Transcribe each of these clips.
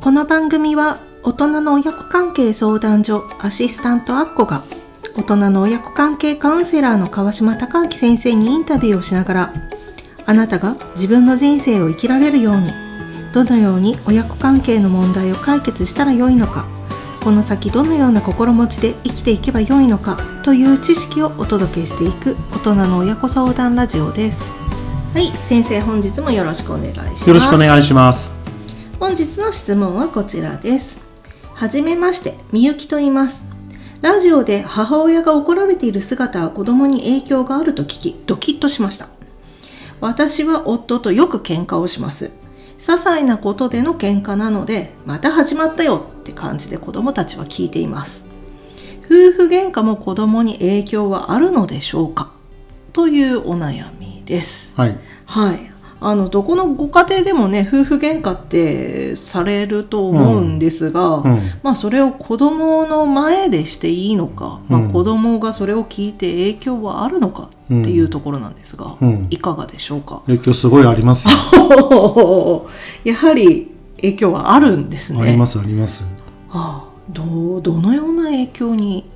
この番組は大人の親子関係相談所アシスタントアッコが大人の親子関係カウンセラーの川島隆明先生にインタビューをしながらあなたが自分の人生を生きられるようにどのように親子関係の問題を解決したらよいのかこの先どのような心持ちで生きていけばよいのかという知識をお届けしていく大人の親子相談ラジオですはい先生本日もよろしくお願いしますよろしくお願いします。本日の質問はこちらです。はじめまして、みゆきと言います。ラジオで母親が怒られている姿は子供に影響があると聞き、ドキッとしました。私は夫とよく喧嘩をします。些細なことでの喧嘩なので、また始まったよって感じで子供たちは聞いています。夫婦喧嘩も子供に影響はあるのでしょうか？というお悩みです。はい。はい。あのどこのご家庭でもね夫婦喧嘩ってされると思うんですが、うんまあそれを子供の前でしていいのか、まあ、うん子供がそれを聞いて影響はあるのかっていうところなんですが、うんいかがでしょうか？影響すごいありますよ。やはり影響はあるんですね。ありますあります。はあ、どうどのような影響に？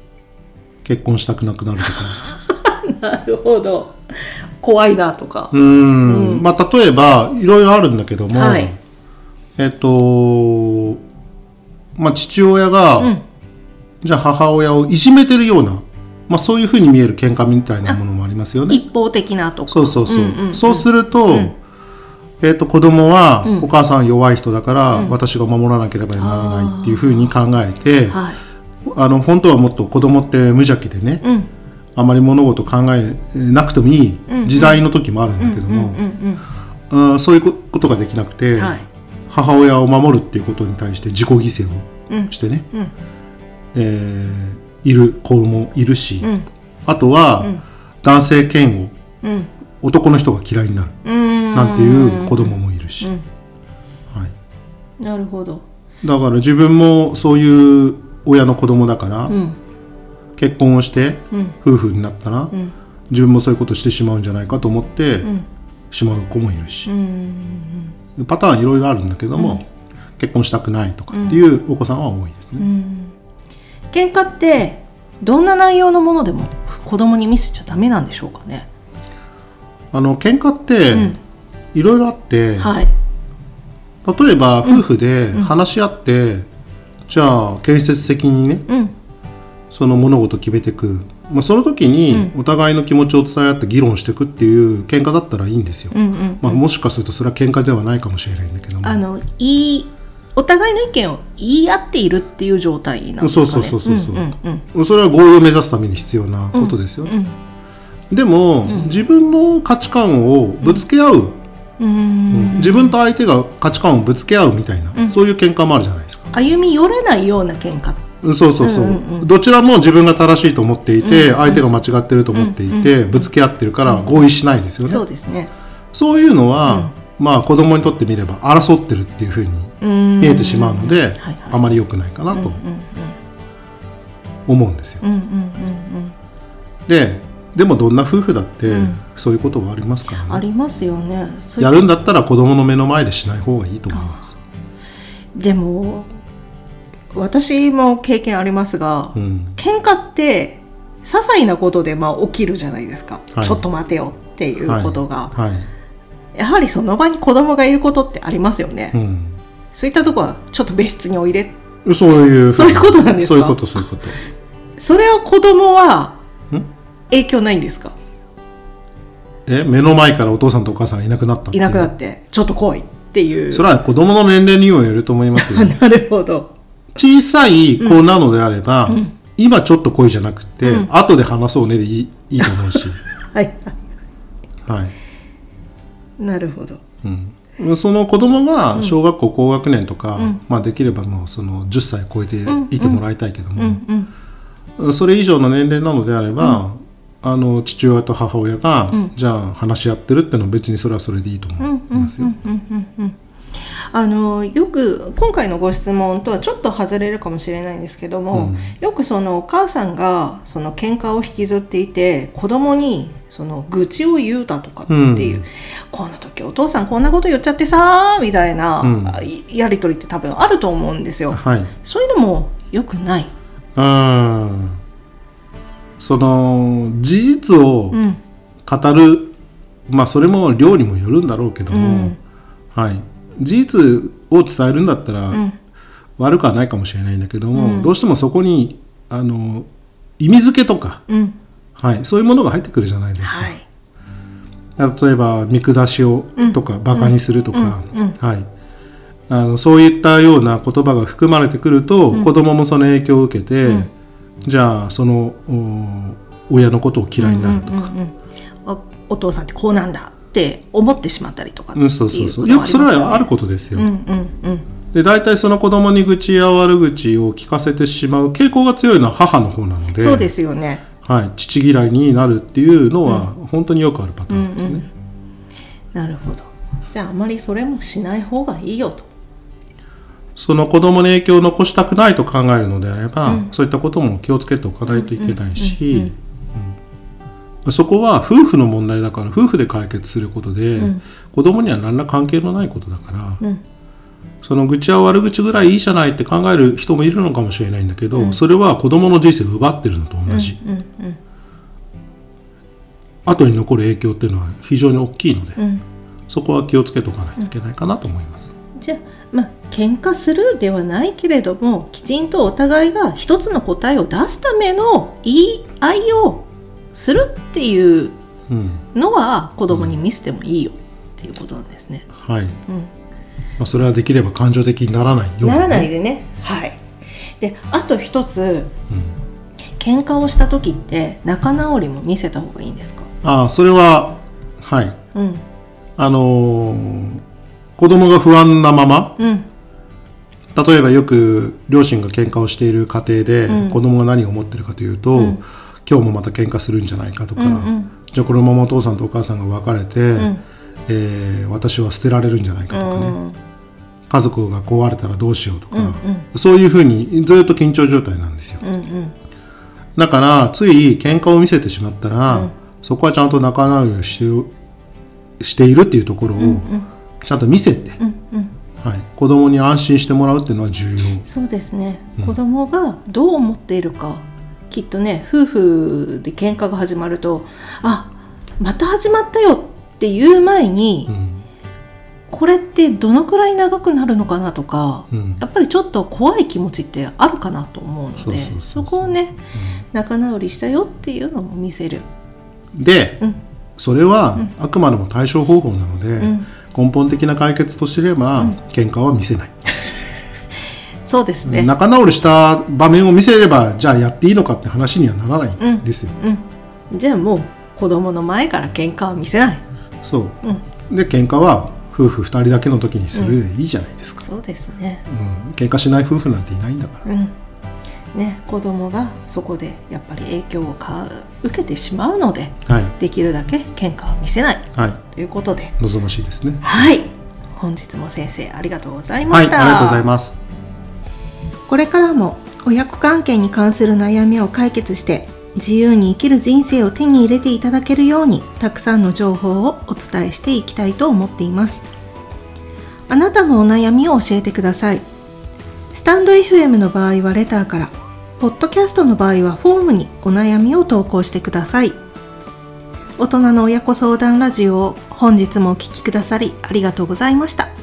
結婚したくなくなるとか。なるほど怖いなとか。うー。ん。まあ例えばいろいろあるんだけども、はい。えっとまあ父親が、うん。じゃあ母親をいじめてるような、まあそういうふうに見える喧嘩みたいなものもありますよね。一方的なとか。そうそうそう。んんん。そうすると、えっと子供は、お母さん弱い人だから、私が守らなければならないっていうふうに考えて、はい。あの本当はもっと子供って無邪気でね、うんあまり物事考えなくてもいい時代の時もあるんだけども、そういうことができなくて、はい。母親を守るっていうことに対して自己犠牲うん。をしてね、うん。えーいる子もいるし、うん。あとは、男性嫌悪うん。男の人が嫌いになるうん。なんていう子供もいるし、うん。はい、なるほど。だから自分もそういう親の子供だから、うん結婚をしてうん。夫婦になったら、ん。自分もそういうことしてしまうんじゃないかと思って、ん。しまう子もいるし。う、んパターンいろいろあるんだけども、結婚したくないとかっていうお子さんは多いですね。喧嘩ってどんな内容のものでも子供に見せちゃダメなんでしょうかね。あの喧嘩ってん。いろいろあって、はい。例えば夫婦で話し合って、じゃあ建設的にねうんその物事を決めていく、まあ、その時にお互いの気持ちを伝え合って議論していくっていう喧嘩だったらいいんですよ、うんうんまあ、もしかするとそれは喧嘩ではないかもしれないんだけども。あのいいお互いの意見を言い合っているっていう状態なんですかね。そうそうそうそうそう。んうんうん。それは合意を目指すために必要なことですよ、でも、自分の価値観をぶつけ合う、うん。自分と相手が価値観をぶつけ合うみたいな、そういう喧嘩もあるじゃないですか。歩み寄れないような喧嘩うんそうそうそう,、どちらも自分が正しいと思っていて、相手が間違ってると思っていて、ぶつけ合ってるから合意しないですよね、そうですね。そういうのは、まあ子供にとってみれば争ってるっていうふうにうん。見えてしまうので、はいはい。あまり良くないかなと思うんですよ。うんうんうんででもどんな夫婦だってそういうことはありますからね。ありますよね。やるんだったら子供の目の前でしない方がいいと思います。でも私も経験ありますが、うん、喧嘩って些細なことでまあ起きるじゃないですか、はい。ちょっと待てよっていうことが、はい、やはりその場に子供がいることってありますよね、うん、そういったとこはちょっと別室においで。そういうそういうことなんですか？そういうことそういうこと。それは子供はん？影響ないんですか？え目の前からお父さんとお母さんがいなくなったいなくなってちょっと来いっていう。それは子供の年齢にもよると思いますよ。なるほど小さい子なのであれば、今ちょっと恋じゃなくて、後で話そうねでいいいいと思うし、はい。はい。なるほど。うん、その子供が小学校高学年とか、まあ、できればもうその10歳超えていてもらいたいけども、それ以上の年齢なのであれば、あの父親と母親が、じゃあ話し合ってるってのは別にそれはそれでいいと思いますよ。あのよく今回のご質問とはちょっと外れるかもしれないんですけども、よくそのお母さんがその喧嘩を引きずっていて子供にその愚痴を言うだとかっていう、うん、この時お父さんこんなこと言っちゃってさみたいな、うん、やり取りって多分あると思うんですよ。はい、そういうのもよくない。うん。その事実を語る、うん、まあそれも量にもよるんだろうけども、はい、事実を伝えるんだったら、悪くはないかもしれないんだけども、どうしてもそこにあの意味付けとか、はい、そういうものが入ってくるじゃないですか。はい、例えば見下しをとか、うん、バカにするとか、はい、あのそういったような言葉が含まれてくると、うん、子供もその影響を受けて、うん、じゃあその親のことを嫌いになるとか、お父さんってこうなんだって思ってしまったりとか、うん、そうそうそう。よくそれはあることですよ。うんうんうん。で大体その子供に愚痴や悪口を聞かせてしまう傾向が強いのは母の方なのでそうですよね。はい、父嫌いになるっていうのは本当によくあるパターンですね。うんうん。うん、なるほど。じゃああまりそれもしない方がいいよと。その子供に影響を残したくないと考えるのであれば、うん、そういったことも気をつけておかないといけないしそこは夫婦の問題だから夫婦で解決することで、うん、子供には何ら関係のないことだから、うん、その愚痴は悪口ぐらいいいじゃないって考える人もいるのかもしれないんだけど、うん、それは子供の人生を奪ってるのと同じ、うん。うん。うん、後に残る影響っていうのは非常に大きいので、うん、そこは気をつけておかないといけないかなと思います。じゃあまあ喧嘩するではないけれどもきちんとお互いが一つの答えを出すための言い合いをするっていうのは子供に見せてもいいよっていうことなんですね。はい、うん。まあ、それはできれば感情的にならないように、ね、ならないでね。はい。であと一つ、うん、喧嘩をした時って仲直りも見せた方がいいんですか？ああそれははい、うん、あのー、子供が不安なまま、うん、例えばよく両親が喧嘩をしている家庭で、うん、子供が何を思ってるかというと、うん、今日もまた喧嘩するんじゃないかとか、うんうん、じゃあこのままお父さんとお母さんが別れて、うん、えー、私は捨てられるんじゃないかとかね、家族が壊れたらどうしようとか、うんうん、そういうふうにずっと緊張状態なんですよ、うんうん、だからつい喧嘩を見せてしまったら、うん、そこはちゃんと仲直りをしてしているっていうところをちゃんと見せて、うんうん、はい、子供に安心してもらうっていうのは重要。そうですね、うん、子供がどう思っているかきっとね夫婦で喧嘩が始まるとあまた始まったよっていう前に、うん。これってどのくらい長くなるのかなとか、うん、やっぱりちょっと怖い気持ちってあるかなと思うのでそこをね、うん、仲直りしたよっていうのも見せる。で、うん、それはあくまでも対処方法なので、根本的な解決とすれば、うん、喧嘩は見せない。そうですね。仲直りした場面を見せればじゃあやっていいのかって話にはならないんですよ。じゃあもう子供の前から喧嘩は見せない。そう、で喧嘩は夫婦2人だけの時にするでいいじゃないですか、うん、そうですね、うん、喧嘩しない夫婦なんていないんだから、うん、ね、子供がそこでやっぱり影響をか受けてしまうので、はい、できるだけ喧嘩を見せない、はい、ということで。望ましいですね。はい。本日も先生ありがとうございました、はい、ありがとうございますこれからも親子関係に関する悩みを解決して自由に生きる人生を手に入れていただけるようにたくさんの情報をお伝えしていきたいと思っています。あなたのお悩みを教えてください。スタンド FM の場合はレターからポッドキャストの場合はフォームにお悩みを投稿してください。大人の親子相談ラジオを本日もお聴きくださりありがとうございました。